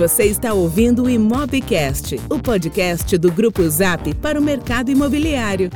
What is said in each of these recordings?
Você está ouvindo o Imobcast, o podcast do Grupo Zap para o mercado imobiliário.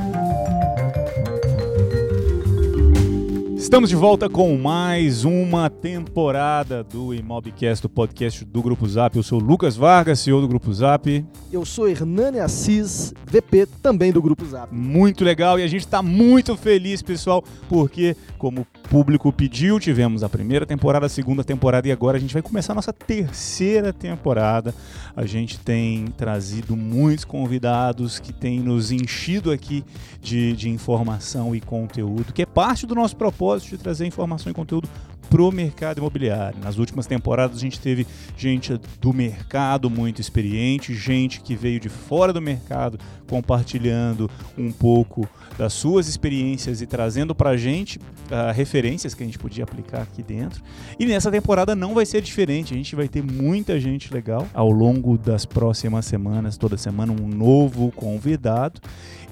Estamos de volta com mais uma temporada do Imobcast, do podcast do Grupo Zap. Eu sou Lucas Vargas, CEO do Grupo Zap. Eu sou Hernani Assis, VP também do Grupo Zap. Muito legal e a gente está muito feliz, pessoal, porque, como o público pediu, tivemos a primeira temporada, a segunda temporada e agora a gente vai começar a nossa terceira temporada. A gente tem trazido muitos convidados que têm nos enchido aqui de, de informação e conteúdo, que é parte do nosso propósito de trazer informação e conteúdo pro mercado imobiliário. Nas últimas temporadas a gente teve gente do mercado muito experiente, gente que veio de fora do mercado compartilhando um pouco das suas experiências e trazendo pra gente uh, referências que a gente podia aplicar aqui dentro. E nessa temporada não vai ser diferente, a gente vai ter muita gente legal ao longo das próximas semanas, toda semana um novo convidado.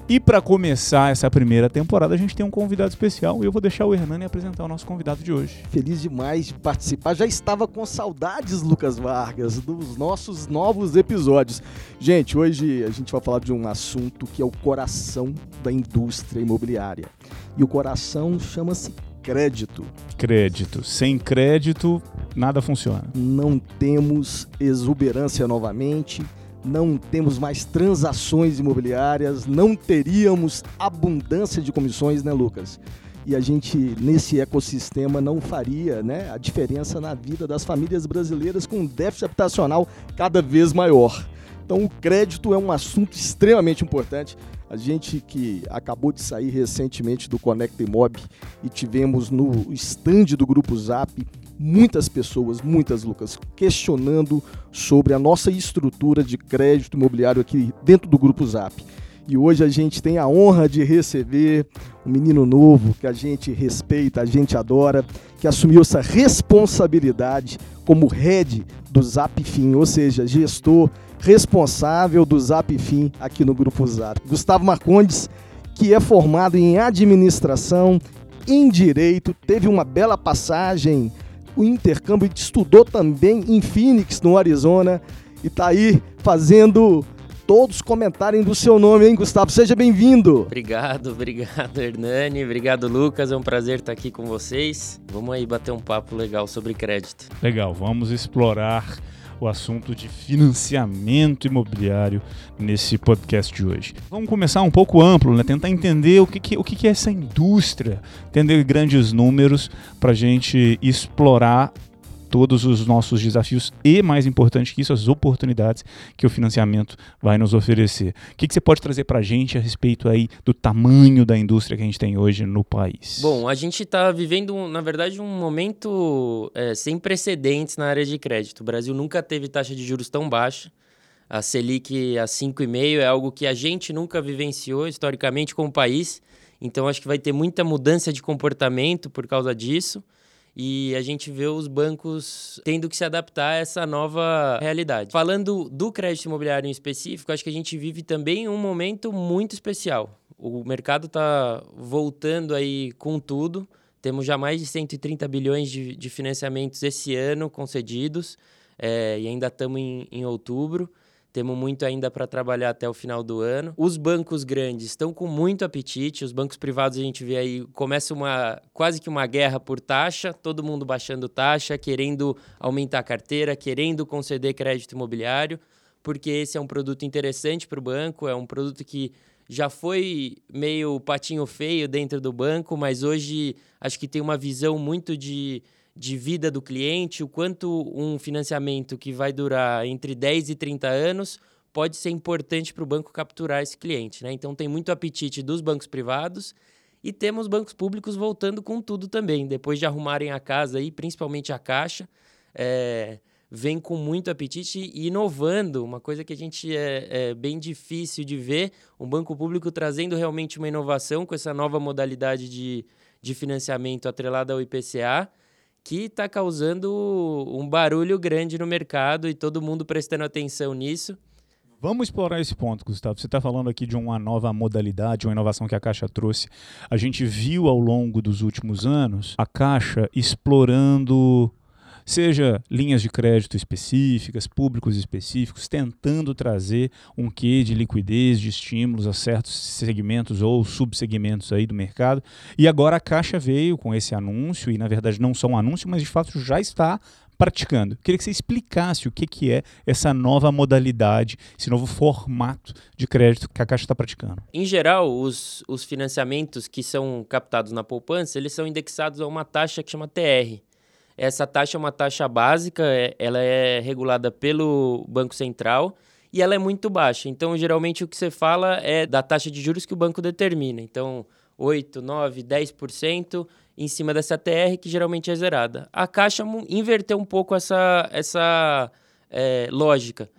E para começar essa primeira temporada, a gente tem um convidado especial e eu vou deixar o Hernani apresentar o nosso convidado de hoje. Feliz demais de participar. Já estava com saudades, Lucas Vargas, dos nossos novos episódios. Gente, hoje a gente vai falar de um assunto que é o coração da indústria imobiliária. E o coração chama-se crédito. Crédito. Sem crédito, nada funciona. Não temos exuberância novamente não temos mais transações imobiliárias, não teríamos abundância de comissões, né, Lucas? E a gente, nesse ecossistema, não faria né, a diferença na vida das famílias brasileiras com déficit habitacional cada vez maior. Então, o crédito é um assunto extremamente importante. A gente que acabou de sair recentemente do Conecta Imob e tivemos no stand do Grupo Zap muitas pessoas, muitas, Lucas, questionando sobre a nossa estrutura de crédito imobiliário aqui dentro do Grupo Zap. E hoje a gente tem a honra de receber um menino novo que a gente respeita, a gente adora, que assumiu essa responsabilidade como head do Zapfim, ou seja, gestor responsável do Zapfim aqui no Grupo Zap. Gustavo Marcondes, que é formado em administração, em direito, teve uma bela passagem o intercâmbio estudou também em Phoenix, no Arizona, e está aí fazendo todos comentarem do seu nome, hein, Gustavo? Seja bem-vindo. Obrigado, obrigado, Hernani. Obrigado, Lucas. É um prazer estar aqui com vocês. Vamos aí bater um papo legal sobre crédito. Legal, vamos explorar o assunto de financiamento imobiliário nesse podcast de hoje. Vamos começar um pouco amplo, né? tentar entender o que, que o que, que é essa indústria, entender grandes números para a gente explorar todos os nossos desafios e, mais importante que isso, as oportunidades que o financiamento vai nos oferecer. O que, que você pode trazer para a gente a respeito aí do tamanho da indústria que a gente tem hoje no país? Bom, a gente está vivendo, na verdade, um momento é, sem precedentes na área de crédito. O Brasil nunca teve taxa de juros tão baixa. A Selic a 5,5 é algo que a gente nunca vivenciou historicamente como país. Então, acho que vai ter muita mudança de comportamento por causa disso e a gente vê os bancos tendo que se adaptar a essa nova realidade. Falando do crédito imobiliário em específico, acho que a gente vive também um momento muito especial. O mercado está voltando aí com tudo. Temos já mais de 130 bilhões de, de financiamentos esse ano concedidos é, e ainda estamos em, em outubro. Temos muito ainda para trabalhar até o final do ano. Os bancos grandes estão com muito apetite. Os bancos privados a gente vê aí começa uma quase que uma guerra por taxa, todo mundo baixando taxa, querendo aumentar a carteira, querendo conceder crédito imobiliário, porque esse é um produto interessante para o banco, é um produto que já foi meio patinho feio dentro do banco, mas hoje acho que tem uma visão muito de de vida do cliente, o quanto um financiamento que vai durar entre 10 e 30 anos pode ser importante para o banco capturar esse cliente. Né? Então, tem muito apetite dos bancos privados e temos bancos públicos voltando com tudo também. Depois de arrumarem a casa, aí, principalmente a Caixa, é, vem com muito apetite e inovando, uma coisa que a gente é, é bem difícil de ver, um banco público trazendo realmente uma inovação com essa nova modalidade de, de financiamento atrelada ao IPCA, que está causando um barulho grande no mercado e todo mundo prestando atenção nisso. Vamos explorar esse ponto, Gustavo. Você está falando aqui de uma nova modalidade, uma inovação que a Caixa trouxe. A gente viu ao longo dos últimos anos a Caixa explorando seja linhas de crédito específicas, públicos específicos, tentando trazer um quê de liquidez, de estímulos a certos segmentos ou subsegmentos aí do mercado. E agora a Caixa veio com esse anúncio, e na verdade não só um anúncio, mas de fato já está praticando. Queria que você explicasse o que, que é essa nova modalidade, esse novo formato de crédito que a Caixa está praticando. Em geral, os, os financiamentos que são captados na poupança, eles são indexados a uma taxa que chama TR. Essa taxa é uma taxa básica, é, ela é regulada pelo Banco Central e ela é muito baixa. Então, geralmente, o que você fala é da taxa de juros que o banco determina. Então, 8, 9, 10% em cima dessa TR, que geralmente é zerada. A Caixa inverteu um pouco essa, essa é, lógica.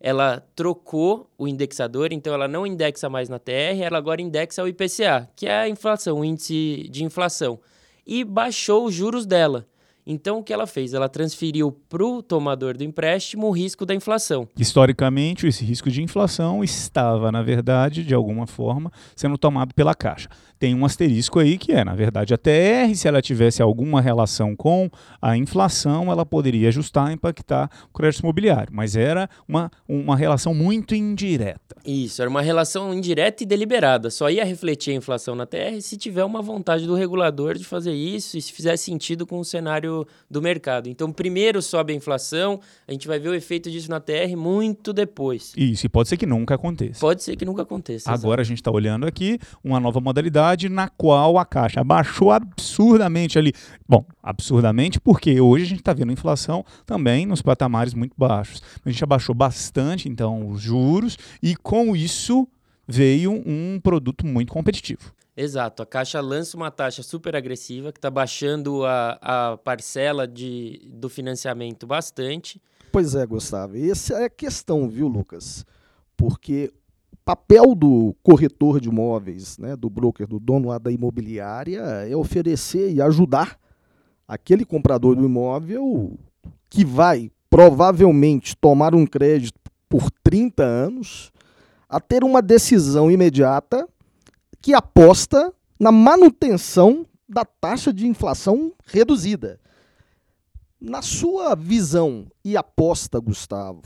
Ela trocou o indexador, então ela não indexa mais na TR, ela agora indexa o IPCA, que é a inflação, o índice de inflação. E baixou os juros dela. Então, o que ela fez? Ela transferiu para o tomador do empréstimo o risco da inflação. Historicamente, esse risco de inflação estava, na verdade, de alguma forma, sendo tomado pela Caixa. Tem um asterisco aí que é, na verdade, a TR, se ela tivesse alguma relação com a inflação, ela poderia ajustar e impactar o crédito imobiliário. Mas era uma, uma relação muito indireta. Isso, era uma relação indireta e deliberada. Só ia refletir a inflação na TR se tiver uma vontade do regulador de fazer isso e se fizer sentido com o cenário do, mercado. Então, primeiro sobe a inflação, a gente vai ver o efeito disso na TR muito depois. Isso, e pode ser que nunca aconteça. Pode ser que nunca aconteça. Agora exatamente. a gente está olhando aqui uma nova modalidade na qual a Caixa abaixou absurdamente ali. Bom, absurdamente porque hoje a gente está vendo inflação também nos patamares muito baixos. A gente abaixou bastante, então, os juros e com isso veio um produto muito competitivo. Exato, a Caixa lança uma taxa super agressiva que está baixando a, a parcela de, do financiamento bastante. Pois é, Gustavo. Essa é a questão, viu, Lucas? Porque o papel do corretor de imóveis, né, do broker, do dono lá da imobiliária, é oferecer e ajudar aquele comprador do imóvel que vai provavelmente tomar um crédito por 30 anos a ter uma decisão imediata que aposta na manutenção da taxa de inflação reduzida. Na sua visão e aposta, Gustavo,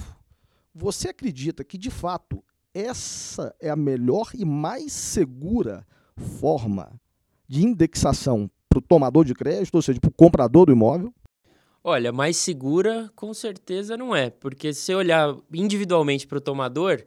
você acredita que de fato essa é a melhor e mais segura forma de indexação para o tomador de crédito, ou seja, para o comprador do imóvel? Olha, mais segura com certeza não é, porque se olhar individualmente para o tomador,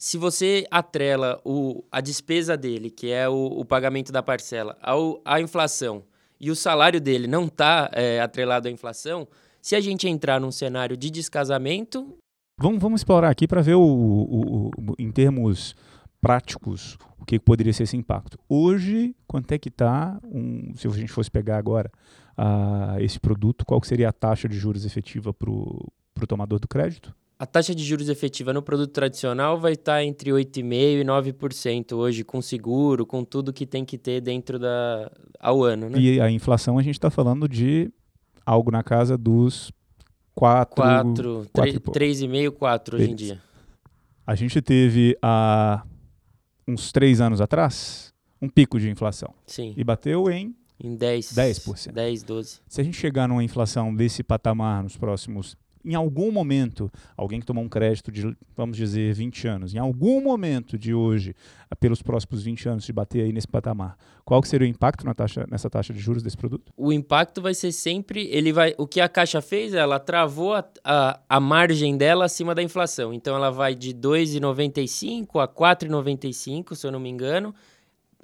se você atrela o, a despesa dele, que é o, o pagamento da parcela, ao, à inflação, e o salário dele não está é, atrelado à inflação, se a gente entrar num cenário de descasamento. Vamos, vamos explorar aqui para ver, o, o, o, em termos práticos, o que poderia ser esse impacto. Hoje, quanto é que está, um, se a gente fosse pegar agora uh, esse produto, qual seria a taxa de juros efetiva para o tomador do crédito? A taxa de juros efetiva no produto tradicional vai estar entre 8,5% e 9% hoje, com seguro, com tudo que tem que ter dentro da ao ano. Né? E a inflação a gente está falando de algo na casa dos 4, 4, 3,5%, 4% hoje em dia. A gente teve há uns 3 anos atrás um pico de inflação. Sim. E bateu em em 10, 10%. 10, 12. Se a gente chegar numa inflação desse patamar nos próximos em algum momento, alguém que tomou um crédito de, vamos dizer, 20 anos, em algum momento de hoje, pelos próximos 20 anos, de bater aí nesse patamar, qual que seria o impacto na taxa, nessa taxa de juros desse produto? O impacto vai ser sempre, ele vai, o que a Caixa fez, ela travou a, a, a margem dela acima da inflação. Então ela vai de 2,95 a 4,95, se eu não me engano,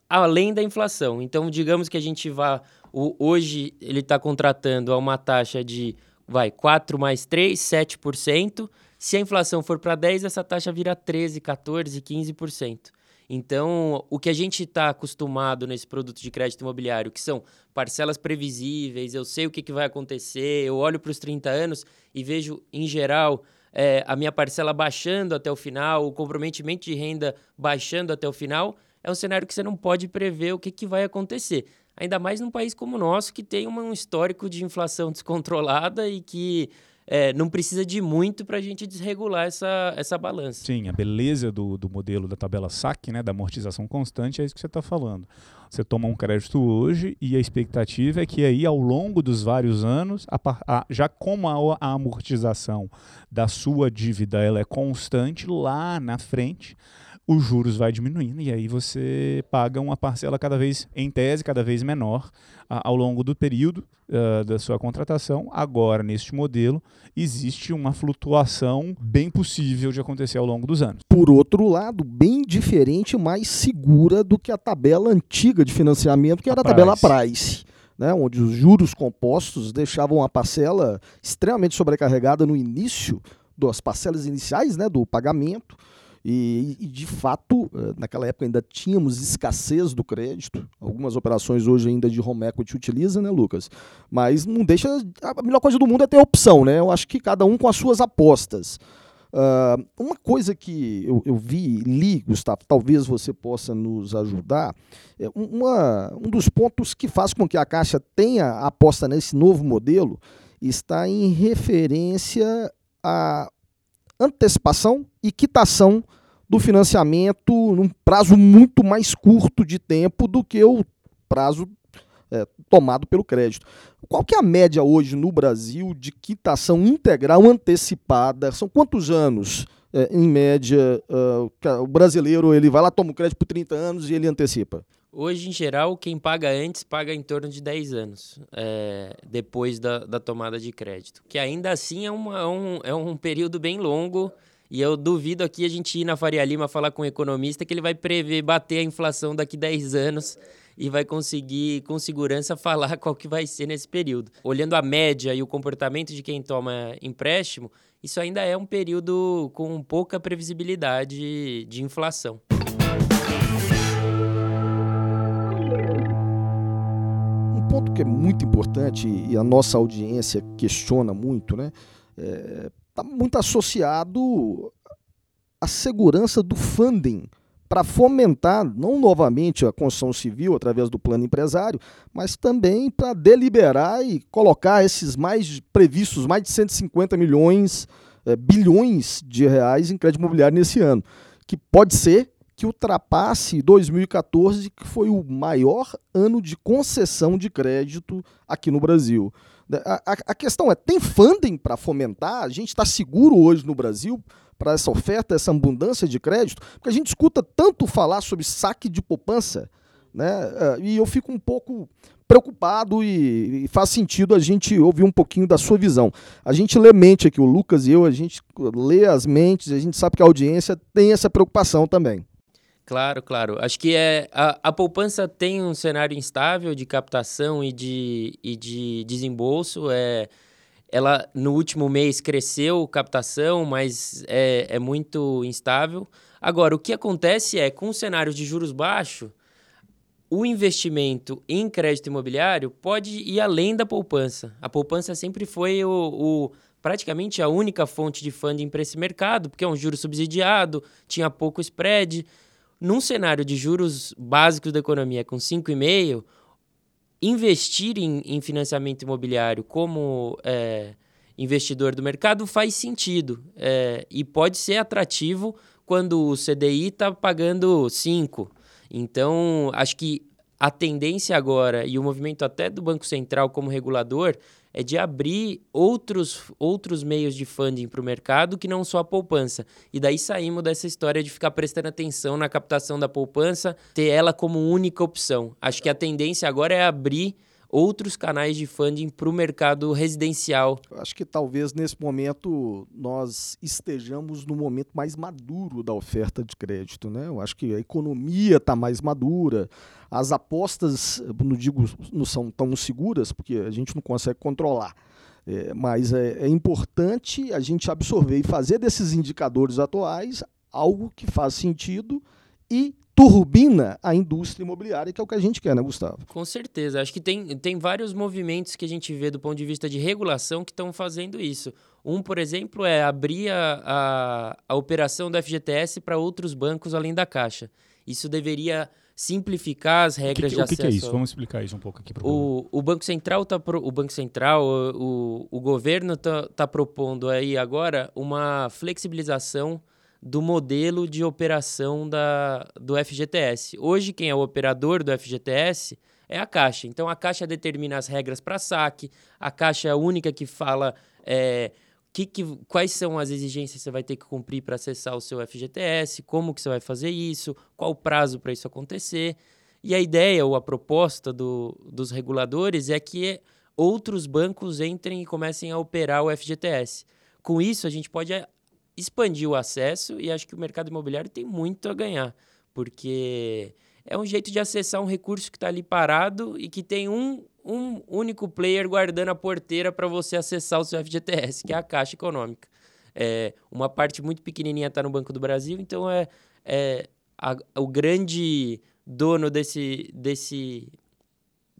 além da inflação. Então, digamos que a gente vá, o, hoje ele está contratando a uma taxa de vai 4 mais 3, 7%. Se a inflação for para 10, essa taxa vira 13, 14, 15%. Então, o que a gente está acostumado nesse produto de crédito imobiliário, que são parcelas previsíveis, eu sei o que, que vai acontecer, eu olho para os 30 anos e vejo, em geral, é, a minha parcela baixando até o final, o comprometimento de renda baixando até o final, é um cenário que você não pode prever o que, que vai acontecer. Ainda mais num país como o nosso, que tem um histórico de inflação descontrolada e que é, não precisa de muito para a gente desregular essa, essa balança. Sim, a beleza do, do modelo da tabela SAC, né, da amortização constante, é isso que você está falando. Você toma um crédito hoje e a expectativa é que aí ao longo dos vários anos, a, a, já como a, a amortização da sua dívida ela é constante, lá na frente os juros vai diminuindo e aí você paga uma parcela cada vez, em tese, cada vez menor ao longo do período uh, da sua contratação. Agora, neste modelo, existe uma flutuação bem possível de acontecer ao longo dos anos. Por outro lado, bem diferente, mais segura do que a tabela antiga de financiamento, que era a, a tabela Price. Né, onde os juros compostos deixavam a parcela extremamente sobrecarregada no início das parcelas iniciais né, do pagamento e, e, de fato, eh, naquela época ainda tínhamos escassez do crédito. Algumas operações hoje ainda de home equity utiliza, né, Lucas? Mas não deixa. A melhor coisa do mundo é ter opção, né? Eu acho que cada um com as suas apostas. Uh, uma coisa que eu, eu, vi, li, Gustavo, talvez você possa nos ajudar, é uma, um dos pontos que faz com que a Caixa tenha aposta nesse novo modelo está em referência à antecipação e quitação do financiamento num prazo muito mais curto de tempo do que o prazo é, tomado pelo crédito. Qual que é a média hoje no Brasil de quitação integral antecipada? São quantos anos, é, em média, uh, o brasileiro ele vai lá, toma o crédito por 30 anos e ele antecipa? Hoje, em geral, quem paga antes paga em torno de 10 anos é, depois da, da, tomada de crédito. Que ainda assim é, uma, é um, é um período bem longo e eu duvido aqui a gente ir na Faria Lima falar com um economista que ele vai prever bater a inflação daqui 10 anos e vai conseguir com segurança falar qual que vai ser nesse período. Olhando a média e o comportamento de quem toma empréstimo, isso ainda é um período com pouca previsibilidade de inflação. Um ponto que é muito importante e a nossa audiência questiona muito, né? É, está muito associado à segurança do funding para fomentar não novamente a construção civil através do plano empresário, mas também para deliberar e colocar esses mais previstos mais de 150 milhões, é, bilhões de reais em crédito imobiliário nesse ano, que pode ser que ultrapasse 2014, que foi o maior ano de concessão de crédito aqui no Brasil. A, a, a questão é: tem funding para fomentar? A gente está seguro hoje no Brasil para essa oferta, essa abundância de crédito? Porque a gente escuta tanto falar sobre saque de poupança, né? É, e eu fico um pouco preocupado e, e, faz sentido a gente ouvir um pouquinho da sua visão. A gente lê mente aqui, o Lucas e eu, a gente lê as mentes, a gente sabe que a audiência tem essa preocupação também. Claro, claro. Acho que é, a, a poupança tem um cenário instável de captação e de, e de desembolso. É, ela, no último mês, cresceu captação, mas é, é muito instável. Agora, o que acontece é, com o cenário de juros baixos, o investimento em crédito imobiliário pode ir além da poupança. A poupança sempre foi o, o praticamente a única fonte de funding para esse mercado, porque é um juro subsidiado, tinha pouco spread num cenário de juros básicos da economia com 5,5%, investir em, em, financiamento imobiliário como é, investidor do mercado faz sentido é, e pode ser atrativo quando o CDI está pagando 5%. Então, acho que a tendência agora e o movimento até do Banco Central como regulador é de abrir outros, outros meios de funding para o mercado que não só a poupança. E daí saímos dessa história de ficar prestando atenção na captação da poupança, ter ela como única opção. Acho que a tendência agora é abrir outros canais de funding para o mercado residencial. acho que talvez nesse momento nós estejamos no momento mais maduro da oferta de crédito. Né? Eu acho que a economia está mais madura, as apostas, não digo, não são tão seguras, porque a gente não consegue controlar. É, mas é, é importante a gente absorver e fazer desses indicadores atuais algo que faz sentido e turbina a indústria imobiliária, que é o que a gente quer, né, Gustavo? Com certeza. Acho que tem, tem vários movimentos que a gente vê do ponto de vista de regulação que estão fazendo isso. Um, por exemplo, é abrir a, a, a operação do FGTS para outros bancos além da Caixa. Isso deveria simplificar as regras o que, de o que, acesso. que é isso? Vamos explicar isso um pouco aqui para o, o Banco Central tá pro, o Banco Central, o, o governo tá, tá propondo aí agora uma flexibilização do modelo de operação da, do FGTS. Hoje, quem é o operador do FGTS é a Caixa. Então, a Caixa determina as regras para saque, a Caixa é a única que fala é, que, que, quais são as exigências que você vai ter que cumprir para acessar o seu FGTS, como que você vai fazer isso, qual o prazo para isso acontecer. E a ideia ou a proposta do, dos reguladores é que outros bancos entrem e comecem a operar o FGTS. Com isso, a gente pode expandir o acesso e acho que o mercado imobiliário tem muito a ganhar, porque é um jeito de acessar um recurso que está ali parado e que tem um, um único player guardando a porteira para você acessar o seu FGTS, que é a Caixa Econômica. É, uma parte muito pequenininha está no Banco do Brasil, então é, é a, o grande dono desse, desse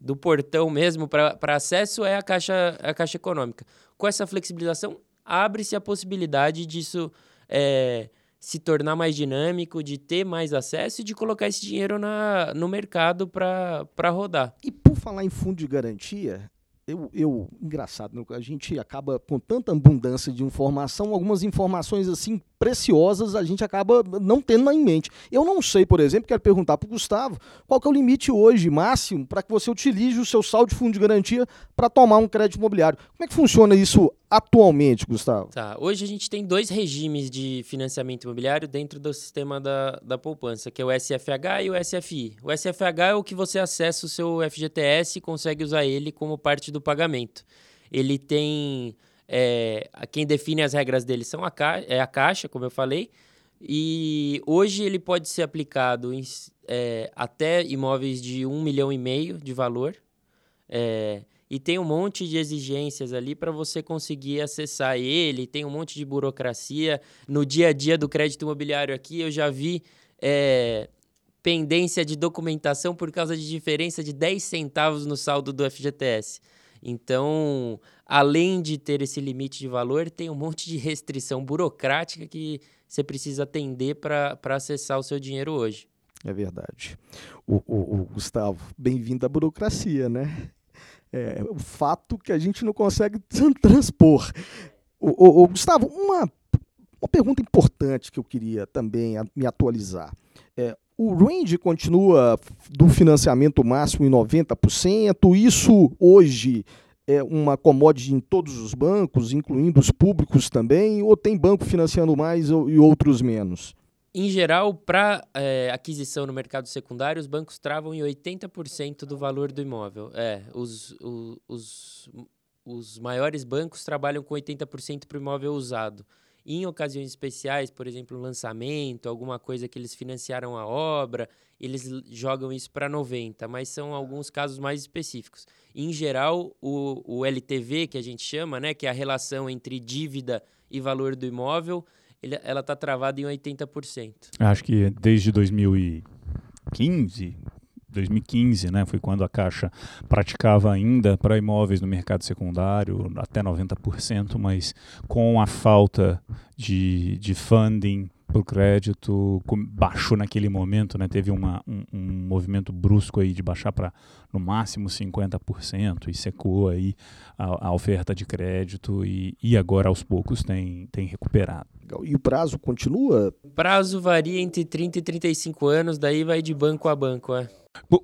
do portão mesmo para acesso é a Caixa, a Caixa Econômica. Com essa flexibilização, abre-se a possibilidade disso é, se tornar mais dinâmico, de ter mais acesso e de colocar esse dinheiro na, no mercado para rodar. E por falar em fundo de garantia, eu, eu, engraçado, né? a gente acaba com tanta abundância de informação, algumas informações assim preciosas a gente acaba não tendo em mente. Eu não sei, por exemplo, quero perguntar para o Gustavo, qual que é o limite hoje máximo para que você utilize o seu saldo de fundo de garantia para tomar um crédito imobiliário? Como é que funciona isso atualmente, Gustavo? Tá, hoje a gente tem dois regimes de financiamento imobiliário dentro do sistema da, da poupança, que é o SFH e o SFI. O SFH é o que você acessa o seu FGTS e consegue usar ele como parte do pagamento. Ele tem é, quem define as regras dele são a, ca é a Caixa, como eu falei, e hoje ele pode ser aplicado em, é, até imóveis de um milhão e meio de valor. É, e tem um monte de exigências ali para você conseguir acessar ele, tem um monte de burocracia. No dia a dia do crédito imobiliário aqui, eu já vi é, pendência de documentação por causa de diferença de 10 centavos no saldo do FGTS. Então, além de ter esse limite de valor, tem um monte de restrição burocrática que você precisa atender para acessar o seu dinheiro hoje. É verdade. O, o, o Gustavo, bem-vindo à burocracia, né? É o fato que a gente não consegue transpor. O, o Gustavo, uma, uma pergunta importante que eu queria também me atualizar. É, o range continua do financiamento máximo em 90%. Isso hoje é uma commodity em todos os bancos, incluindo os públicos também, ou tem banco financiando mais e outros menos? Em geral, para é, aquisição no mercado secundário, os bancos travam em 80% do valor do imóvel. É, os, os, os, os maiores bancos trabalham com 80% para o imóvel usado. Em ocasiões especiais, por exemplo, lançamento, alguma coisa que eles financiaram a obra, eles jogam isso para 90%, mas são alguns casos mais específicos. Em geral, o, o LTV, que a gente chama, né, que é a relação entre dívida e valor do imóvel, ele, ela está travada em 80%. Acho que desde 2015, 2015, né, foi quando a Caixa praticava ainda para imóveis no mercado secundário até 90%, mas com a falta de, de funding por crédito baixou naquele momento, né? Teve uma, um, um movimento brusco aí de baixar para no máximo 50% e secou aí a, a oferta de crédito e, e, agora aos poucos tem, tem recuperado. E o prazo continua? O prazo varia entre 30 e 35 anos, daí vai de banco a banco, é.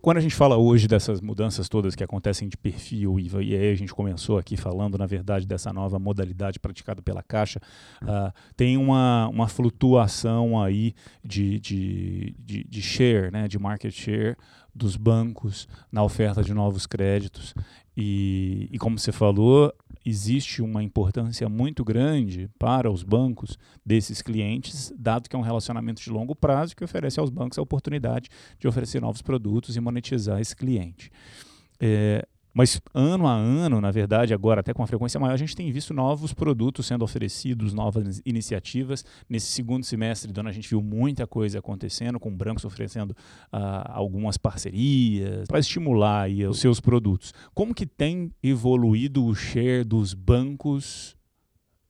Quando a gente fala hoje dessas mudanças todas que acontecem de perfil, e, aí a gente começou aqui falando, na verdade, dessa nova modalidade praticada pela Caixa, uh, tem uma, uma flutuação aí de, de, de, de share, né, de market share dos bancos na oferta de novos créditos. E, e como você falou, existe uma importância muito grande para os bancos desses clientes, dado que é um relacionamento de longo prazo que oferece aos bancos a oportunidade de oferecer novos produtos e monetizar esse cliente. É, mas ano a ano, na verdade, agora até com a frequência maior, a gente tem visto novos produtos sendo oferecidos, novas iniciativas. Nesse segundo semestre do ano, a gente viu muita coisa acontecendo, com brancos oferecendo uh, algumas parcerias para estimular aí, os seus produtos. Como que tem evoluído o share dos bancos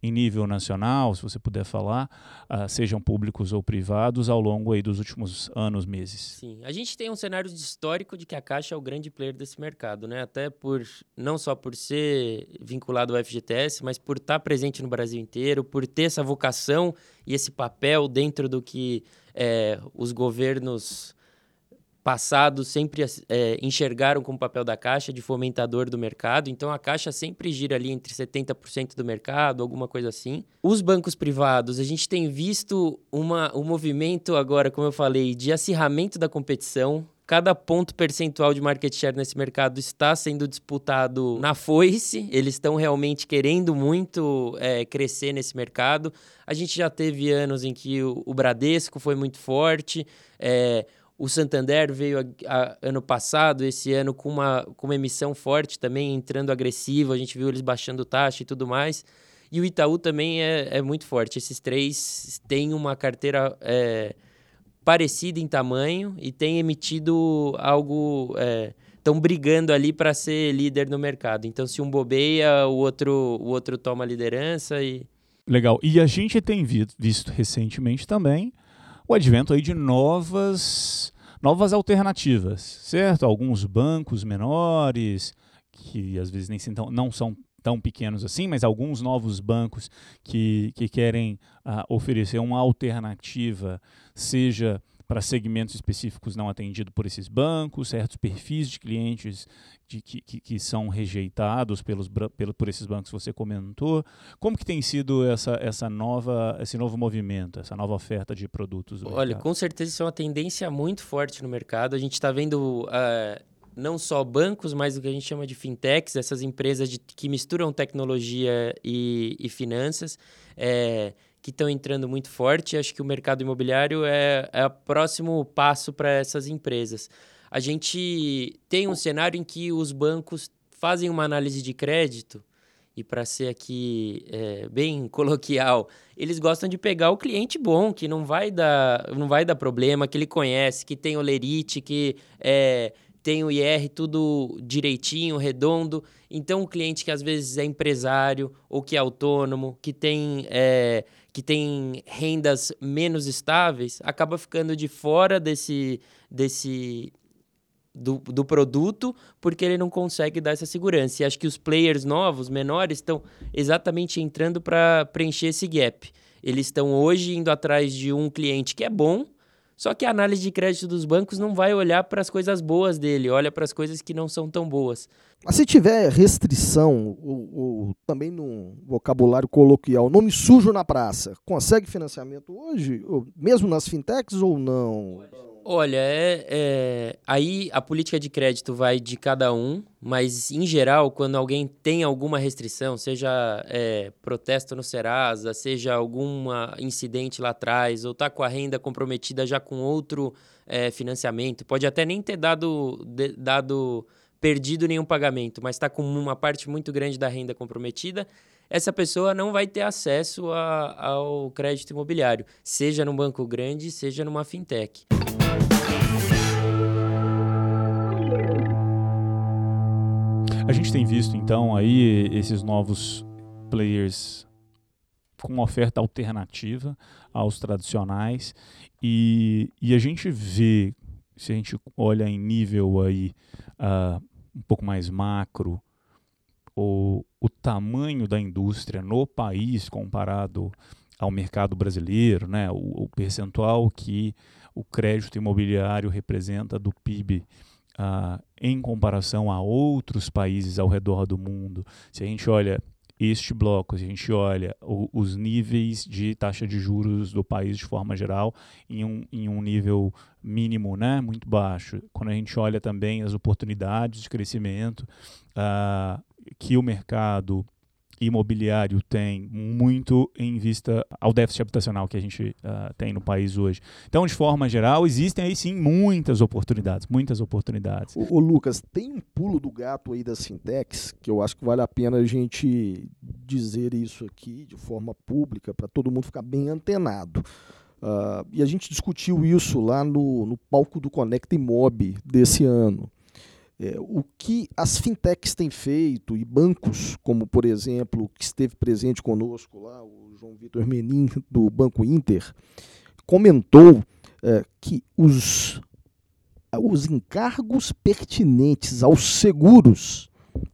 em nível nacional, se você puder falar, uh, sejam públicos ou privados, ao longo aí dos últimos anos, meses? Sim, a gente tem um cenário histórico de que a Caixa é o grande player desse mercado, né? Até por não só por ser vinculado ao FGTS, mas por estar presente no Brasil inteiro, por ter essa vocação e esse papel dentro do que é, os governos passados sempre é, enxergaram como papel da Caixa de fomentador do mercado. Então a Caixa sempre gira ali entre 70% do mercado, alguma coisa assim. Os bancos privados, a gente tem visto uma, um movimento agora, como eu falei, de acirramento da competição. Cada ponto percentual de market share nesse mercado está sendo disputado na foice. Eles estão realmente querendo muito é, crescer nesse mercado. A gente já teve anos em que o, o Bradesco foi muito forte. É, o Santander veio a, a, ano passado, esse ano, com uma, com uma emissão forte também, entrando agressivo. A gente viu eles baixando taxa e tudo mais. E o Itaú também é, é muito forte. Esses três têm uma carteira é, parecida em tamanho e têm emitido algo. Estão é, brigando ali para ser líder no mercado. Então, se um bobeia, o outro, o outro toma a liderança e. Legal. E a gente tem visto recentemente também o advento aí de novas novas alternativas, certo? Alguns bancos menores, que às vezes nem tão, não são tão pequenos assim, mas alguns novos bancos que, que querem uh, oferecer uma alternativa, seja para segmentos específicos não atendidos por esses bancos, certos perfis de clientes de, que, que, que, são rejeitados pelos, pelo, por esses bancos que você comentou. Como que tem sido essa, essa nova, esse novo movimento, essa nova oferta de produtos? Olha, com certeza isso é uma tendência muito forte no mercado. A gente está vendo uh, não só bancos, mas o que a gente chama de fintechs, essas empresas de, que misturam tecnologia e, e finanças. É, que estão entrando muito forte. Acho que o mercado imobiliário é, é o próximo passo para essas empresas. A gente tem um cenário em que os bancos fazem uma análise de crédito e para ser aqui é, bem coloquial, eles gostam de pegar o cliente bom, que não vai dar, não vai dar problema, que ele conhece, que tem o lerite, que é, tem o IR tudo direitinho, redondo. Então, o cliente que às vezes é empresário ou que é autônomo, que tem é, que tem rendas menos estáveis, acaba ficando de fora desse, desse do, do produto porque ele não consegue dar essa segurança. E acho que os players novos, menores, estão exatamente entrando para preencher esse gap. Eles estão hoje indo atrás de um cliente que é bom, só que a análise de crédito dos bancos não vai olhar para as coisas boas dele, olha para as coisas que não são tão boas. Mas se tiver restrição, ou, ou também no vocabulário coloquial, nome sujo na praça, consegue financiamento hoje, mesmo nas fintechs ou não? Olha, é, é, aí a política de crédito vai de cada um, mas em geral, quando alguém tem alguma restrição, seja é, protesto no Serasa, seja algum incidente lá atrás, ou está com a renda comprometida já com outro é, financiamento, pode até nem ter dado, de, dado perdido nenhum pagamento, mas está com uma parte muito grande da renda comprometida, essa pessoa não vai ter acesso a, ao crédito imobiliário, seja num banco grande, seja numa fintech. A gente tem visto então aí esses novos players com uma oferta alternativa aos tradicionais e, e a gente vê, se a gente olha em nível aí uh, um pouco mais macro, o, o tamanho da indústria no país comparado ao mercado brasileiro, né? o, o percentual que o crédito imobiliário representa do PIB em comparação a outros países ao redor do mundo, se a gente olha este bloco, se a gente olha o, os níveis de taxa de juros do país de forma geral em um, em um nível mínimo, né, muito baixo. Quando a gente olha também as oportunidades de crescimento que o mercado imobiliário tem muito em vista ao déficit habitacional que a gente uh, tem no país hoje. Então, de forma geral, existem aí sim muitas oportunidades, muitas oportunidades. Ô, ô, Lucas, tem um pulo do gato aí das fintechs que eu acho que vale a pena a gente dizer isso aqui de forma pública para todo mundo ficar bem antenado. Uh, e a gente discutiu isso lá no, no palco do Conecta Imob desse ano. É, o que as fintechs têm feito e bancos, como por exemplo, que esteve presente conosco lá, o João Vitor Menin, do Banco Inter, comentou é, que os, os encargos pertinentes aos seguros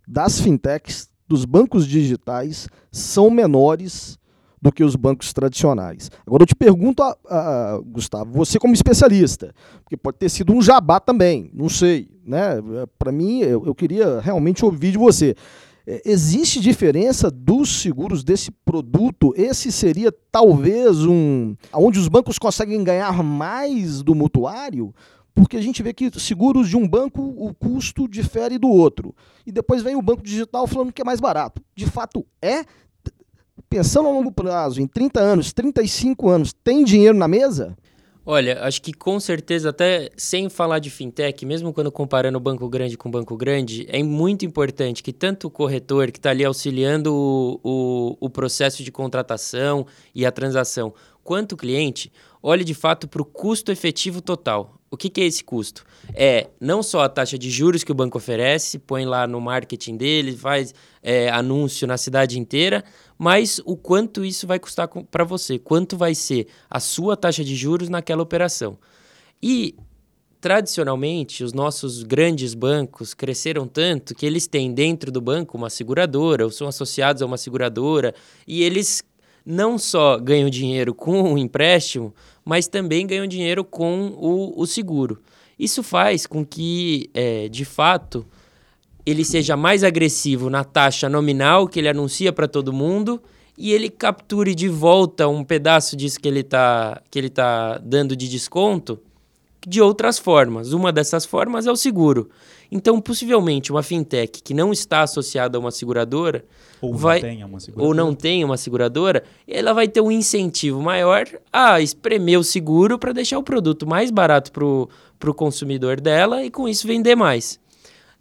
das fintechs, dos bancos digitais, são menores do que os bancos tradicionais. Agora eu te pergunto, a, a, Gustavo, você como especialista, porque pode ter sido um jabá também, não sei, né? Para mim, eu, eu, queria realmente ouvir de você. É, existe diferença dos seguros desse produto? Esse seria talvez um onde os bancos conseguem ganhar mais do mutuário? Porque a gente vê que seguros de um banco, o custo difere do outro. E depois vem o banco digital falando que é mais barato. De fato é? Pensando a longo prazo, em 30 anos, 35 anos, tem dinheiro na mesa? Olha, acho que com certeza, até sem falar de fintech, mesmo quando comparando banco grande com banco grande, é muito importante que tanto o corretor que está ali auxiliando o, o, o processo de contratação e a transação, quanto o cliente, olhe de fato para o custo efetivo total. O que, que, é esse custo? É não só a taxa de juros que o banco oferece, põe lá no marketing dele, faz é, anúncio na cidade inteira, mas o quanto isso vai custar para você, quanto vai ser a sua taxa de juros naquela operação. E tradicionalmente, os nossos grandes bancos cresceram tanto que eles têm dentro do banco uma seguradora, ou são associados a uma seguradora, e eles não só ganham dinheiro com o empréstimo, mas também ganham dinheiro com o, o seguro. Isso faz com que, é, de fato, ele seja mais agressivo na taxa nominal que ele anuncia para todo mundo e ele capture de volta um pedaço disso que ele está que ele tá dando de desconto de outras formas. Uma dessas formas é o seguro. Então, possivelmente, uma fintech que não está associada a uma seguradora ou vai, não tenha uma seguradora. ou não tem uma seguradora, ela vai ter um incentivo maior a espremer o seguro para deixar o produto mais barato para o consumidor dela e com isso vender mais.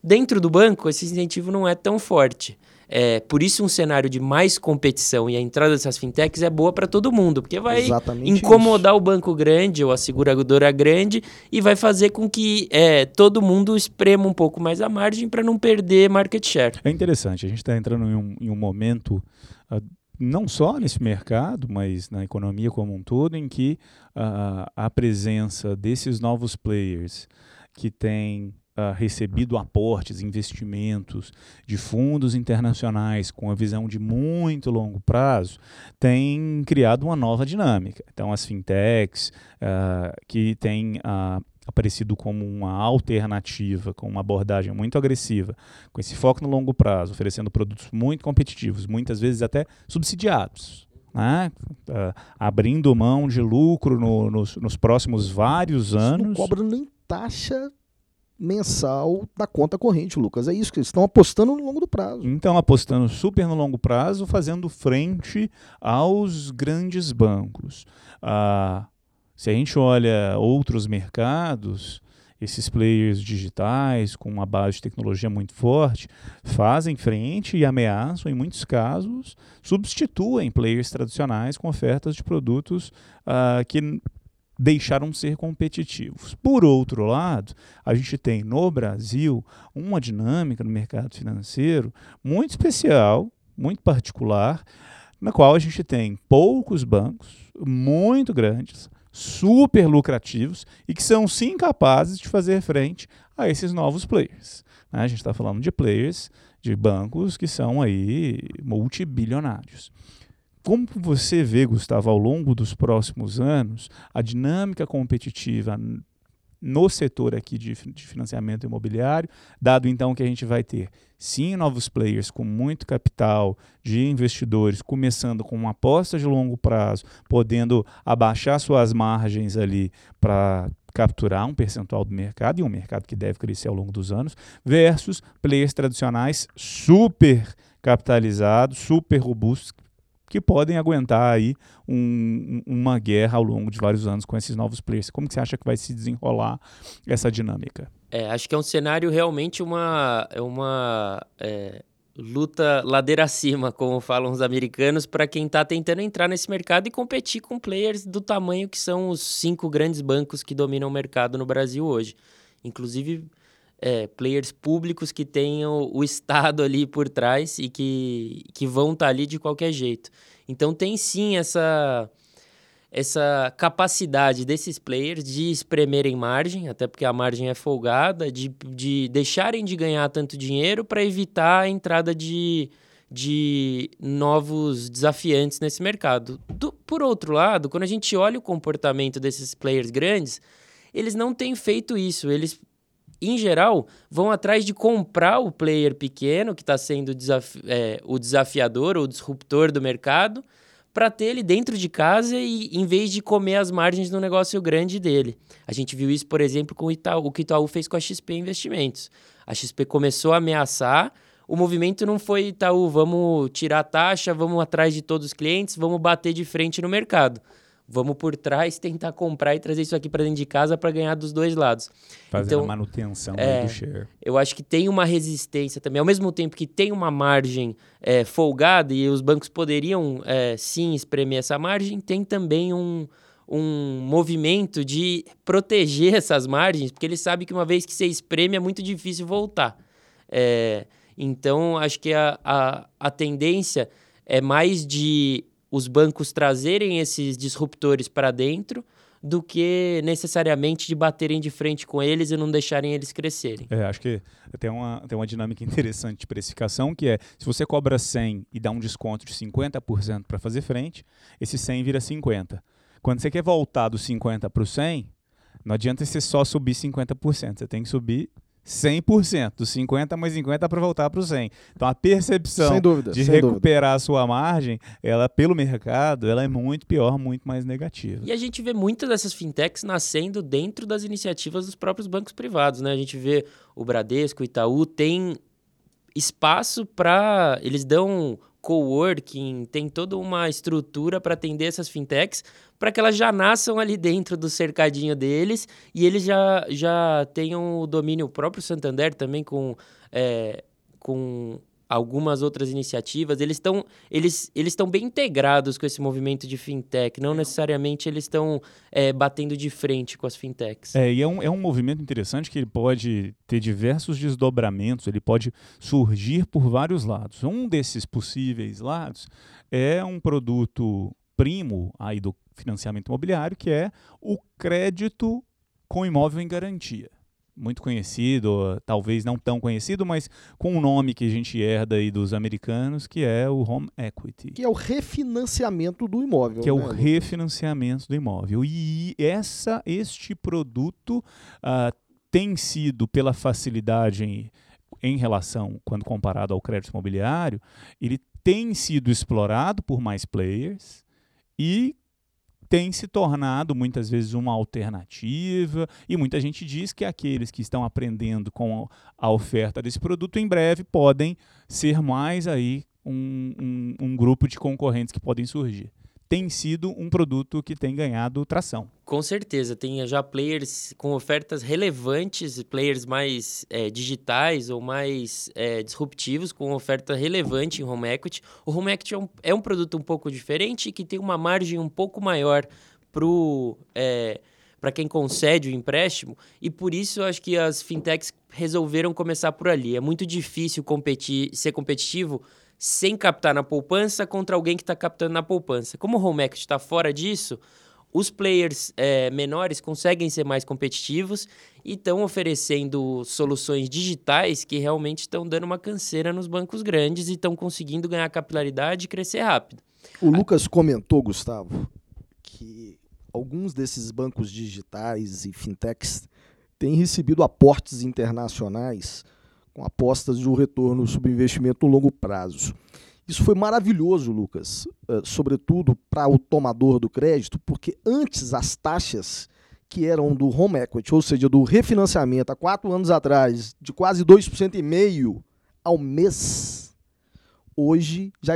Dentro do banco, esse incentivo não é tão forte. É, por isso um cenário de mais competição e a entrada dessas fintechs é boa para todo mundo, porque vai Exatamente incomodar isso. o banco grande ou a seguradora grande e vai fazer com que é, todo mundo esprema um pouco mais a margem para não perder market share. É interessante, a gente está entrando em um, em um momento, uh, não só nesse mercado, mas na economia como um todo, em que uh, a presença desses novos players que têm uh, recebido aportes, investimentos de fundos internacionais com a visão de muito longo prazo, tem criado uma nova dinâmica. Então, as fintechs, uh, que têm uh, aparecido como uma alternativa, com uma abordagem muito agressiva, com esse foco no longo prazo, oferecendo produtos muito competitivos, muitas vezes até subsidiados. Né? Uh, abrindo mão de lucro no, nos, nos, próximos vários Isso anos. Não cobra nem taxa mensal da conta corrente, Lucas. É isso que eles estão apostando no longo do prazo. Então, apostando super no longo prazo, fazendo frente aos grandes bancos. Ah, se a gente olha outros mercados, esses players digitais com uma base de tecnologia muito forte fazem frente e ameaçam, em muitos casos, substituem players tradicionais com ofertas de produtos uh, que deixaram de ser competitivos. Por outro lado, a gente tem no Brasil uma dinâmica no mercado financeiro muito especial, muito particular, na qual a gente tem poucos bancos muito grandes, super lucrativos e que são sim capazes de fazer frente a esses novos players. Né? A gente está falando de players de bancos que são aí multibilionários. Como você vê, Gustavo, ao longo dos próximos anos, a dinâmica competitiva no setor aqui de, de, financiamento imobiliário, dado então que a gente vai ter sim novos players com muito capital de investidores, começando com uma aposta de longo prazo, podendo abaixar suas margens ali para capturar um percentual do mercado e um mercado que deve crescer ao longo dos anos, versus players tradicionais super capitalizados, super robustos, que podem aguentar aí um, uma guerra ao longo de vários anos com esses novos players. Como que você acha que vai se desenrolar essa dinâmica? É, acho que é um cenário realmente uma, é uma é, luta ladeira acima, como falam os americanos, para quem está tentando entrar nesse mercado e competir com players do tamanho que são os cinco grandes bancos que dominam o mercado no Brasil hoje. Inclusive, é, players públicos que tenham o Estado ali por trás e que, que vão estar tá ali de qualquer jeito. Então tem sim essa, essa capacidade desses players de espremerem margem, até porque a margem é folgada, de, de deixarem de ganhar tanto dinheiro para evitar a entrada de, de novos desafiantes nesse mercado. Do, por outro lado, quando a gente olha o comportamento desses players grandes, eles não têm feito isso. Eles em geral, vão atrás de comprar o player pequeno, que está sendo desafi é, o desafiador ou disruptor do mercado, para ter ele dentro de casa e em vez de comer as margens do negócio grande dele. A gente viu isso, por exemplo, com o, Itaú, o que o Itaú fez com a XP Investimentos. A XP começou a ameaçar, o movimento não foi Itaú, vamos tirar a taxa, vamos atrás de todos os clientes, vamos bater de frente no mercado. Vamos por trás tentar comprar e trazer isso aqui para dentro de casa para ganhar dos dois lados. Fazendo então, a manutenção é, do share. Eu acho que tem uma resistência também. Ao mesmo tempo que tem uma margem é, folgada e os bancos poderiam é, sim espremer essa margem, tem também um, um movimento de proteger essas margens, porque eles sabem que uma vez que você espreme é muito difícil voltar. É, então, acho que a, a, a tendência é mais de os bancos trazerem esses disruptores para dentro do que necessariamente de baterem de frente com eles e não deixarem eles crescerem. É, acho que tem uma, tem uma dinâmica interessante de precificação, que é, se você cobra 100 e dá um desconto de 50% para fazer frente, esse 100 vira 50. Quando você quer voltar do 50 para o 100, não adianta você só subir 50%, você tem que subir 100%, dos 50 mais 50 para voltar para o 100. Então a percepção dúvida, de recuperar dúvida. a sua margem, ela pelo mercado, ela é muito pior, muito mais negativa. E a gente vê muitas dessas fintechs nascendo dentro das iniciativas dos próprios bancos privados, né? A gente vê o Bradesco, o Itaú tem espaço para eles dão coworking, tem toda uma estrutura para atender essas fintechs, para que elas já nasçam ali dentro do cercadinho deles e eles já, já tenham o domínio o próprio Santander também com, é, com algumas outras iniciativas, eles estão eles, eles bem integrados com esse movimento de fintech, não necessariamente eles estão é, batendo de frente com as fintechs. É, e é um, é um movimento interessante que ele pode ter diversos desdobramentos, ele pode surgir por vários lados. Um desses possíveis lados é um produto primo aí do financiamento imobiliário, que é o crédito com imóvel em garantia muito conhecido, talvez não tão conhecido, mas com um nome que a gente herda aí dos americanos, que é o home equity. Que é o refinanciamento do imóvel. Que né? é o né, refinanciamento do imóvel. E essa, este produto uh, tem sido, pela facilidade em, em relação, quando comparado ao crédito imobiliário, ele tem sido explorado por mais players e tem se tornado muitas vezes uma alternativa e muita gente diz que aqueles que estão aprendendo com a oferta desse produto em breve podem ser mais aí um, um, um grupo de concorrentes que podem surgir tem sido um produto que tem ganhado tração. Com certeza, tem já players com ofertas relevantes, players mais é, digitais ou mais é, disruptivos, com oferta relevante em home equity. O home equity é um, é um produto um pouco diferente que tem uma margem um pouco maior para é, quem concede o empréstimo, e por isso eu acho que as fintechs resolveram começar por ali. É muito difícil competir, ser competitivo sem captar na poupança contra alguém que está captando na poupança. Como o home equity está fora disso, os players é, menores conseguem ser mais competitivos e estão oferecendo soluções digitais que realmente estão dando uma canseira nos bancos grandes e estão conseguindo ganhar capilaridade e crescer rápido. O Lucas comentou, Gustavo, que alguns desses bancos digitais e fintechs têm recebido aportes internacionais com apostas de um retorno sobre investimento no longo prazo. Isso foi maravilhoso, Lucas, eh, sobretudo para o tomador do crédito, porque antes as taxas que eram do home equity, ou seja, do refinanciamento há quatro anos atrás, de quase 2,5% ao mês, hoje já,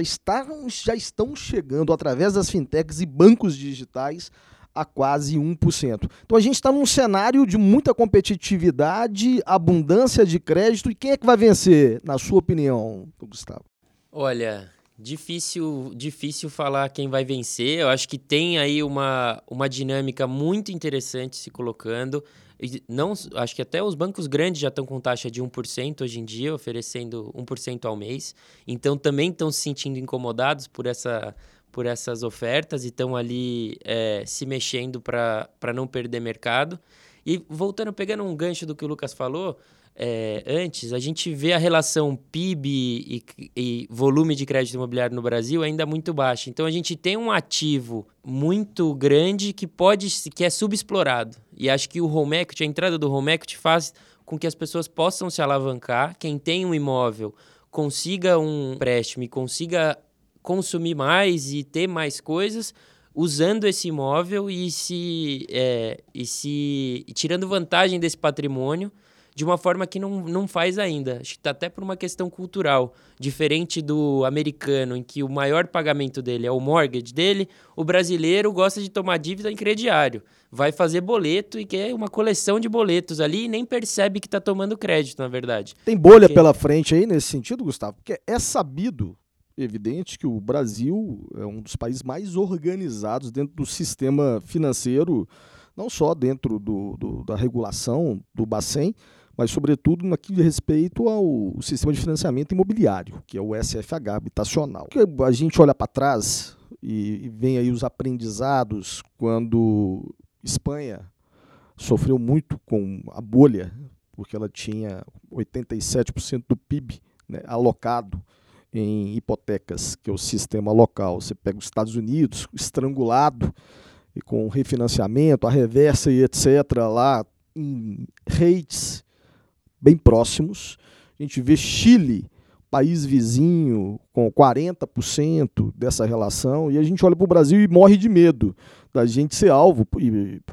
já estão chegando através das fintechs e bancos digitais a quase 1%. Então a gente está num cenário de muita competitividade, abundância de crédito. E quem é que vai vencer, na sua opinião, Gustavo? Olha, difícil, difícil falar quem vai vencer. Eu acho que tem aí uma, uma dinâmica muito interessante se colocando. Não, acho que até os bancos grandes já estão com taxa de 1% hoje em dia, oferecendo 1% ao mês. Então também estão se sentindo incomodados por, essa, por essas ofertas e estão ali é, se mexendo para não perder mercado. E voltando, pegando um gancho do que o Lucas falou, é, antes, a gente vê a relação PIB e, e, volume de crédito imobiliário no Brasil ainda muito baixa. Então a gente tem um ativo muito grande que pode que é subexplorado. E acho que o home equity, a entrada do home equity faz com que as pessoas possam se alavancar. Quem tem um imóvel consiga um empréstimo e consiga consumir mais e ter mais coisas usando esse imóvel e se, é, e se tirando vantagem desse patrimônio de uma forma que não, não faz ainda. Acho que está até por uma questão cultural. Diferente do americano, em que o maior pagamento dele é o mortgage dele, o brasileiro gosta de tomar dívida em crediário. Vai fazer boleto e quer uma coleção de boletos ali e nem percebe que está tomando crédito, na verdade. Tem bolha Porque... pela frente aí nesse sentido, Gustavo? Porque é sabido evidente que o Brasil é um dos países mais organizados dentro do sistema financeiro, não só dentro do, do da regulação do Bacen, mas sobretudo no que diz respeito ao sistema de financiamento imobiliário, que é o SFH habitacional. A gente olha para trás e, vem aí os aprendizados quando Espanha sofreu muito com a bolha, porque ela tinha 87% do PIB né, alocado em hipotecas, que é o sistema local. Você pega os Estados Unidos, estrangulado, e com refinanciamento, a reversa e etc., lá em rates bem próximos. A gente vê Chile, país vizinho, com 40% dessa relação, e a gente olha para o Brasil e morre de medo da gente ser alvo,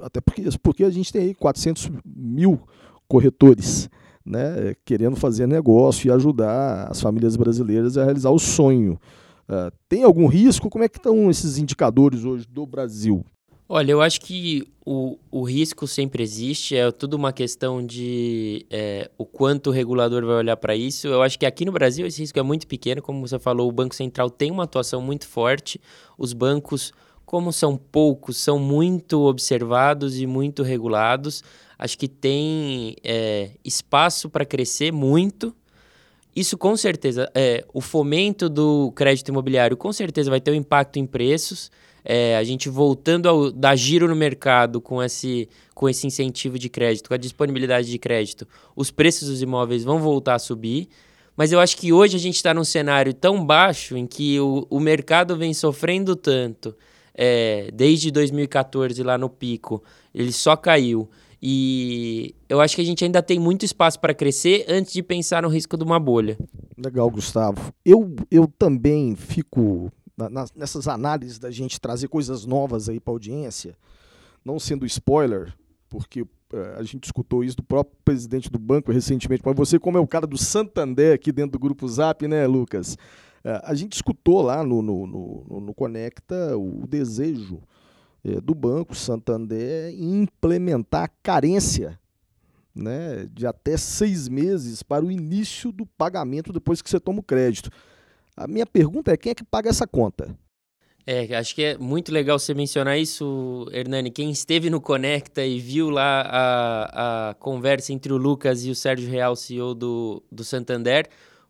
até porque, porque a gente tem aí 400 mil corretores né, querendo fazer negócio e ajudar as famílias brasileiras a realizar o sonho. Uh, tem algum risco? Como é que estão esses indicadores hoje do Brasil? Olha, eu acho que o, o risco sempre existe, é tudo uma questão de é, o quanto o regulador vai olhar para isso. Eu acho que aqui no Brasil esse risco é muito pequeno, como você falou, o Banco Central tem uma atuação muito forte, os bancos, como são poucos, são muito observados e muito regulados. Acho que tem é, espaço para crescer muito. Isso com certeza, é, o fomento do crédito imobiliário com certeza vai ter um impacto em preços é, a gente voltando a dar giro no mercado com esse, com esse incentivo de crédito, com a disponibilidade de crédito, os preços dos imóveis vão voltar a subir. Mas eu acho que hoje a gente está num cenário tão baixo em que o, o mercado vem sofrendo tanto, é, desde 2014 lá no pico, ele só caiu. E eu acho que a gente ainda tem muito espaço para crescer antes de pensar no risco de uma bolha. Legal, Gustavo. Eu, eu também fico nessas análises da gente trazer coisas novas aí para a audiência, não sendo spoiler, porque é, a gente escutou isso do próprio presidente do banco recentemente, mas você, como é o cara do Santander aqui dentro do grupo Zap, né, Lucas? É, a gente escutou lá no, no, no, no Conecta o desejo é, do Banco Santander em implementar a carência né, de até seis meses para o início do pagamento depois que você toma o crédito. A minha pergunta é quem é que paga essa conta? É, acho que é muito legal você mencionar isso, Hernani. Quem esteve no Conecta e viu lá a, a conversa entre o Lucas e o Sérgio Real, CEO do, do Santander,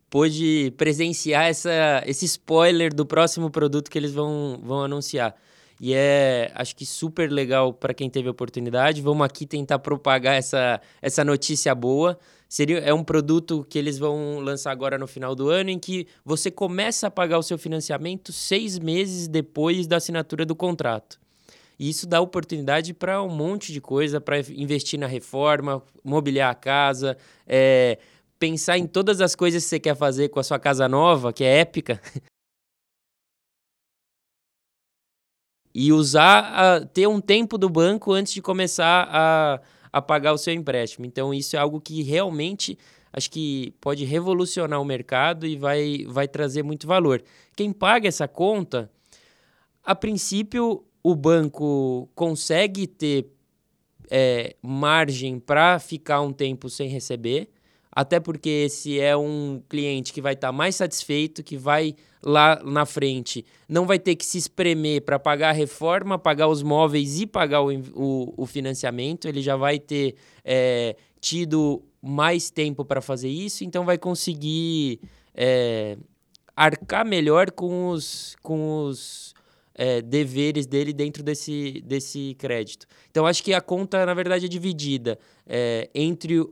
pôde presenciar essa, esse spoiler do próximo produto que eles vão, vão anunciar. E é, acho que super legal para quem teve a oportunidade. Vamos aqui tentar propagar essa, essa notícia boa. Seria, é um produto que eles vão lançar agora no final do ano, em que você começa a pagar o seu financiamento seis meses depois da assinatura do contrato. E isso dá oportunidade para um monte de coisa, para investir na reforma, mobiliar a casa, é, pensar em todas as coisas que você quer fazer com a sua casa nova, que é épica. e usar, a, ter um tempo do banco antes de começar a a pagar o seu empréstimo. Então, isso é algo que realmente acho que pode revolucionar o mercado e vai, vai trazer muito valor. Quem paga essa conta, a princípio, o banco consegue ter é, margem para ficar um tempo sem receber. Até porque esse é um cliente que vai estar tá mais satisfeito, que vai lá na frente, não vai ter que se espremer para pagar a reforma, pagar os móveis e pagar o, o, o financiamento, ele já vai ter é, tido mais tempo para fazer isso, então vai conseguir é, arcar melhor com os, com os é, deveres dele dentro desse, desse crédito. Então, acho que a conta, na verdade, é dividida é, entre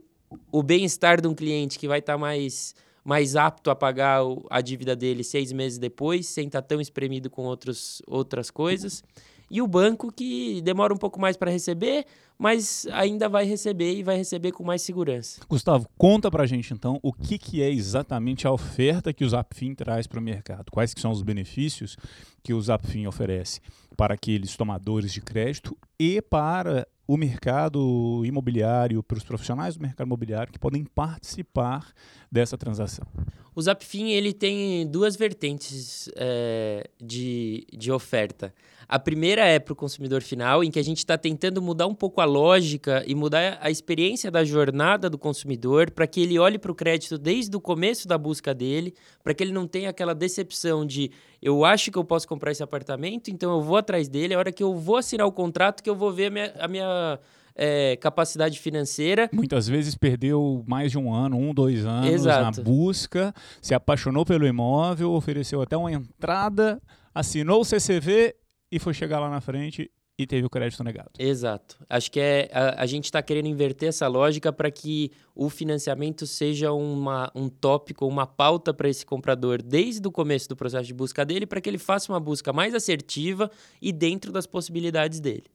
o bem-estar de um cliente que vai estar tá mais, mais apto a pagar o, a dívida dele seis meses depois, sem estar tá tão espremido com outros, outras coisas. E o banco que demora um pouco mais para receber, mas ainda vai receber e vai receber com mais segurança. Gustavo, conta para a gente então o que, que é exatamente a oferta que o Zapfin traz para o mercado. Quais que são os benefícios que o Zapfin oferece para aqueles tomadores de crédito e para o mercado imobiliário, para os profissionais do mercado imobiliário que podem participar dessa transação? O Zapfin ele tem duas vertentes é, de, de oferta. A primeira é para o consumidor final, em que a gente está tentando mudar um pouco a lógica e mudar a experiência da jornada do consumidor para que ele olhe para o crédito desde o começo da busca dele, para que ele não tenha aquela decepção de eu acho que eu posso comprar esse apartamento, então eu vou atrás dele, a hora que eu vou assinar o contrato que eu vou ver a minha, a minha é, capacidade financeira. Muitas vezes perdeu mais de um ano, um, dois anos Exato. na busca, se apaixonou pelo imóvel, ofereceu até uma entrada, assinou o CCV e foi chegar lá na frente e teve o crédito negado. Exato. Acho que é, a, a gente está querendo inverter essa lógica para que o financiamento seja uma, um tópico, uma pauta para esse comprador desde o começo do processo de busca dele, para que ele faça uma busca mais assertiva e dentro das possibilidades dele.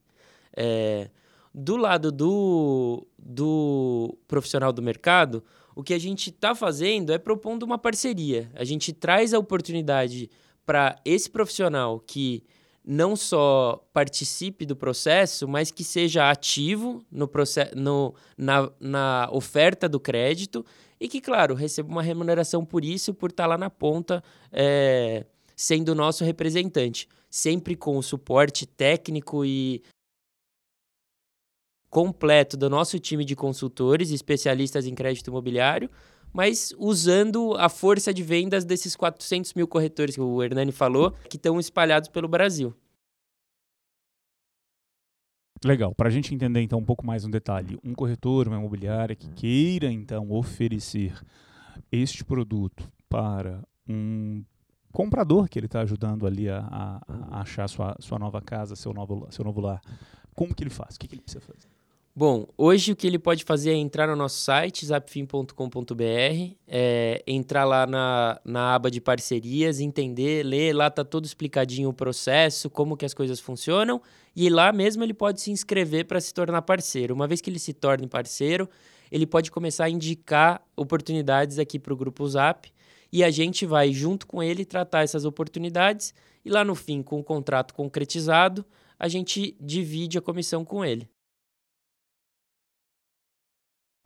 É, do lado do, do profissional do mercado, o que a gente está fazendo é propondo uma parceria. A gente traz a oportunidade para esse profissional que não só participe do processo, mas que seja ativo no processo, no, na, na oferta do crédito e que, claro, receba uma remuneração por isso, por estar lá na ponta, é, sendo nosso representante, sempre com o suporte técnico e completo do nosso time de consultores especialistas em crédito imobiliário, mas usando a força de vendas desses 400 mil corretores que o Hernani falou, que estão espalhados pelo Brasil. Legal, para a gente entender então um pouco mais um detalhe, um corretor, uma imobiliária que queira então oferecer este produto para um comprador que ele está ajudando ali a, a, a, achar sua, sua nova casa, seu novo, seu novo lar, como que ele faz? O que, que ele precisa fazer? Bom, hoje o que ele pode fazer é entrar no nosso site, zapfim.com.br, é, entrar lá na, na aba de parcerias, entender, ler, lá está todo explicadinho o processo, como que as coisas funcionam, e lá mesmo ele pode se inscrever para se tornar parceiro. Uma vez que ele se torne parceiro, ele pode começar a indicar oportunidades aqui para o Grupo Zap, e a gente vai, junto com ele, tratar essas oportunidades, e lá no fim, com o contrato concretizado, a gente divide a comissão com ele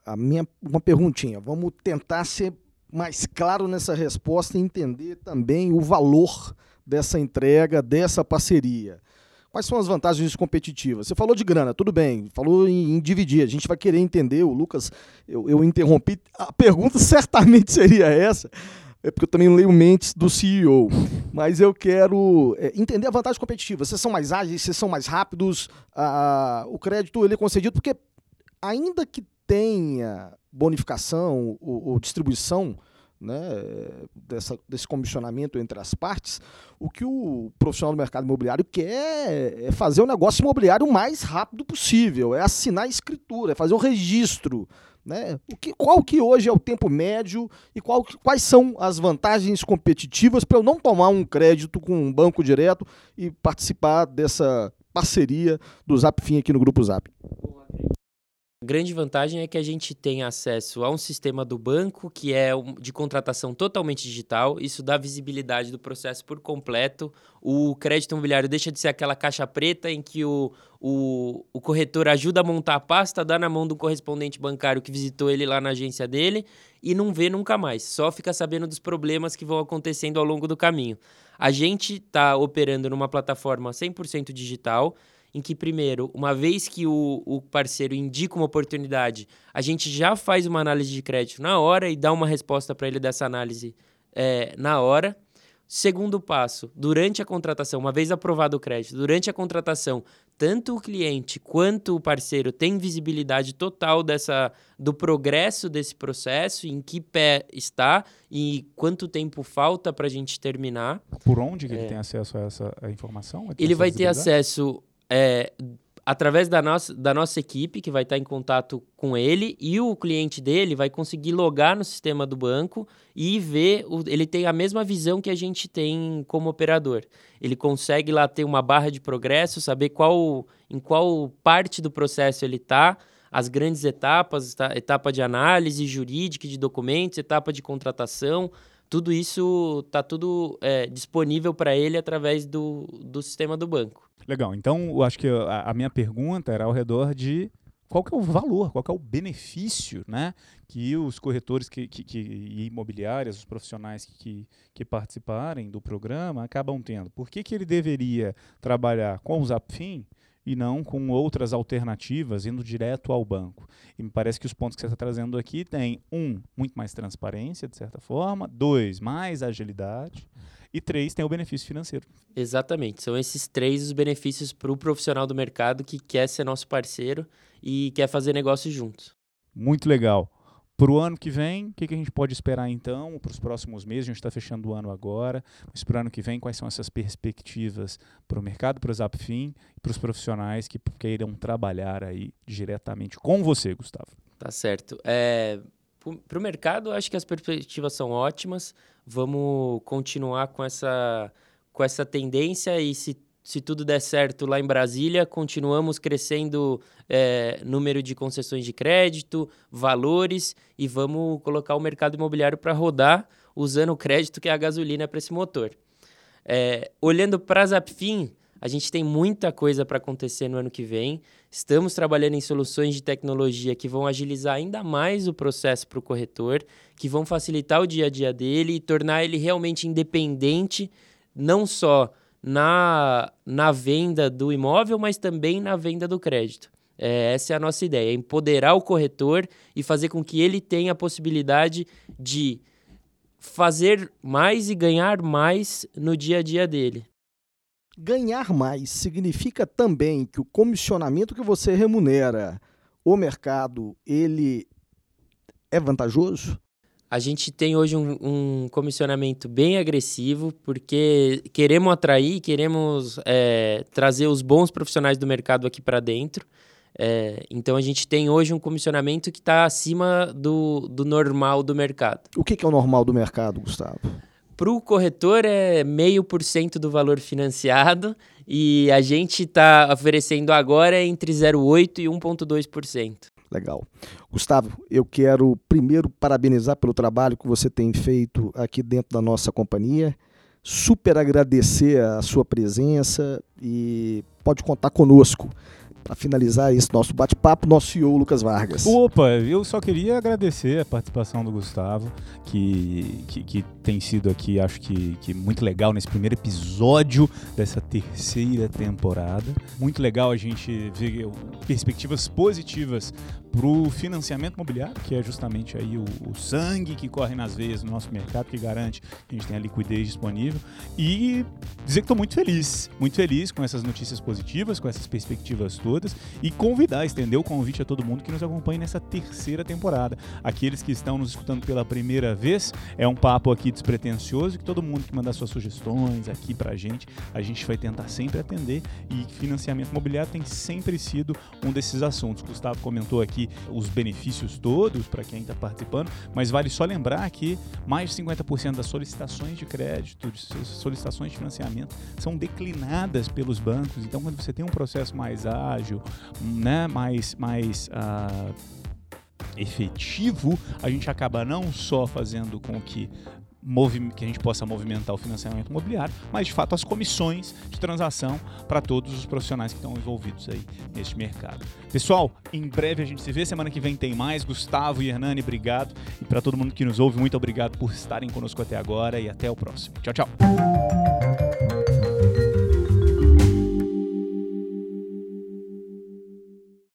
a minha uma perguntinha. Vamos tentar ser mais claro nessa resposta e entender também o valor dessa entrega, dessa parceria. Quais são as vantagens competitivas? Você falou de grana, tudo bem, falou em, em dividir, a gente vai querer entender. O Lucas, eu, eu interrompi. A pergunta certamente seria essa, é porque eu também leio mentes do CEO. Mas eu quero é, entender a vantagem competitiva. Vocês são mais ágeis, vocês são mais rápidos, a, o crédito ele é concedido, porque ainda que tenha bonificação ou, ou distribuição né, dessa, desse comissionamento entre as partes, o que o profissional do mercado imobiliário quer é fazer o negócio imobiliário o mais rápido possível, é assinar a escritura, é fazer o registro. Né? O que, qual que hoje é o tempo médio e qual, quais são as vantagens competitivas para eu não tomar um crédito com um banco direto e participar dessa parceria do Zapfin aqui no Grupo Zap? A grande vantagem é que a gente tem acesso a um sistema do banco que é de contratação totalmente digital. Isso dá visibilidade do processo por completo. O crédito imobiliário deixa de ser aquela caixa preta em que o, o, o corretor ajuda a montar a pasta, dá na mão do correspondente bancário que visitou ele lá na agência dele e não vê nunca mais. Só fica sabendo dos problemas que vão acontecendo ao longo do caminho. A gente está operando numa plataforma 100% digital em que, primeiro, uma vez que o, o parceiro indica uma oportunidade, a gente já faz uma análise de crédito na hora e dá uma resposta para ele dessa análise é, na hora. Segundo passo, durante a contratação, uma vez aprovado o crédito, durante a contratação, tanto o cliente quanto o parceiro têm visibilidade total dessa do progresso desse processo, em que pé está e quanto tempo falta para a gente terminar. Por onde que é, ele tem acesso a essa a informação? Ele vai ter acesso é, através da nossa, da nossa equipe, que vai estar em contato com ele, e o cliente dele vai conseguir logar no sistema do banco e ver. O, ele tem a mesma visão que a gente tem como operador. Ele consegue lá ter uma barra de progresso, saber qual, em qual parte do processo ele está, as grandes etapas, etapa de análise jurídica de documentos, etapa de contratação. Tudo isso está tudo é, disponível para ele através do, do sistema do banco. Legal. Então, eu acho que a, a, minha pergunta era ao redor de qual que é o valor, qual que é o benefício né, que os corretores que, que, que, imobiliárias, os profissionais que, que participarem do programa acabam tendo. Por que, que ele deveria trabalhar com o Zapfin e não com outras alternativas, indo direto ao banco. E me parece que os pontos que você está trazendo aqui têm, um, muito mais transparência, de certa forma, dois, mais agilidade, e três, tem o benefício financeiro. Exatamente. São esses três os benefícios para o profissional do mercado que quer ser nosso parceiro e quer fazer negócio juntos. Muito legal. Para o ano que vem, o que, que, a gente pode esperar então para os próximos meses? A gente está fechando o ano agora, mas para o ano que vem, quais são essas perspectivas para o mercado, para o Zapfin e para os profissionais que queiram trabalhar aí diretamente com você, Gustavo? Tá certo. É, para o mercado, acho que as perspectivas são ótimas. Vamos continuar com essa, com essa tendência e se, se tudo der certo lá em Brasília, continuamos crescendo é, número de concessões de crédito, valores e vamos colocar o mercado imobiliário para rodar usando o crédito que é a gasolina para esse motor. É, olhando para a Zapfin, a gente tem muita coisa para acontecer no ano que vem. Estamos trabalhando em soluções de tecnologia que vão agilizar ainda mais o processo para o corretor, que vão facilitar o dia a dia dele e tornar ele realmente independente, não só na, na venda do imóvel, mas também na venda do crédito. É, essa é a nossa ideia: empoderar o corretor e fazer com que ele tenha a possibilidade de fazer mais e ganhar mais no dia a dia dele. Ganhar mais significa também que o comissionamento que você remunera o mercado, ele é vantajoso? A gente tem hoje um, um comissionamento bem agressivo, porque queremos atrair, queremos é, trazer os bons profissionais do mercado aqui para dentro. É, então a gente tem hoje um comissionamento que está acima do, do normal do mercado. O que, que é o normal do mercado, Gustavo? Para o corretor é meio por cento do valor financiado e a gente está oferecendo agora entre 0,8% e 1,2%. Legal. Gustavo, eu quero primeiro parabenizar pelo trabalho que você tem feito aqui dentro da nossa companhia. Super agradecer a sua presença e pode contar conosco para finalizar esse nosso bate-papo, nosso CEO Lucas Vargas. Opa, eu só queria agradecer a participação do Gustavo, que, que, que tem sido aqui, acho que, que muito legal nesse primeiro episódio dessa terceira temporada. Muito legal a gente ver perspectivas positivas para o financiamento imobiliário, que é justamente aí o, o, sangue que corre nas veias do nosso mercado, que garante que a gente tenha liquidez disponível. E dizer que estou muito feliz, muito feliz com essas notícias positivas, com essas perspectivas todas, e convidar, estender o convite a todo mundo que nos acompanhe nessa terceira temporada. Aqueles que estão nos escutando pela primeira vez, é um papo aqui despretensioso, que todo mundo que mandar suas sugestões aqui para a gente, a gente vai tentar sempre atender, e financiamento imobiliário tem sempre sido um desses assuntos. Gustavo comentou aqui os benefícios todos para quem está participando, mas vale só lembrar que mais de 50% das solicitações de crédito, de solicitações de financiamento, são declinadas pelos bancos. Então, quando você tem um processo mais ágil, né, mais, mais uh, efetivo, a gente acaba não só fazendo com que que a gente possa movimentar o financiamento imobiliário, mas de fato as comissões de transação para todos os profissionais que estão envolvidos aí neste mercado. Pessoal, em breve a gente se vê, semana que vem tem mais. Gustavo e Hernani, obrigado. E para todo mundo que nos ouve, muito obrigado por estarem conosco até agora e até o próximo. Tchau, tchau.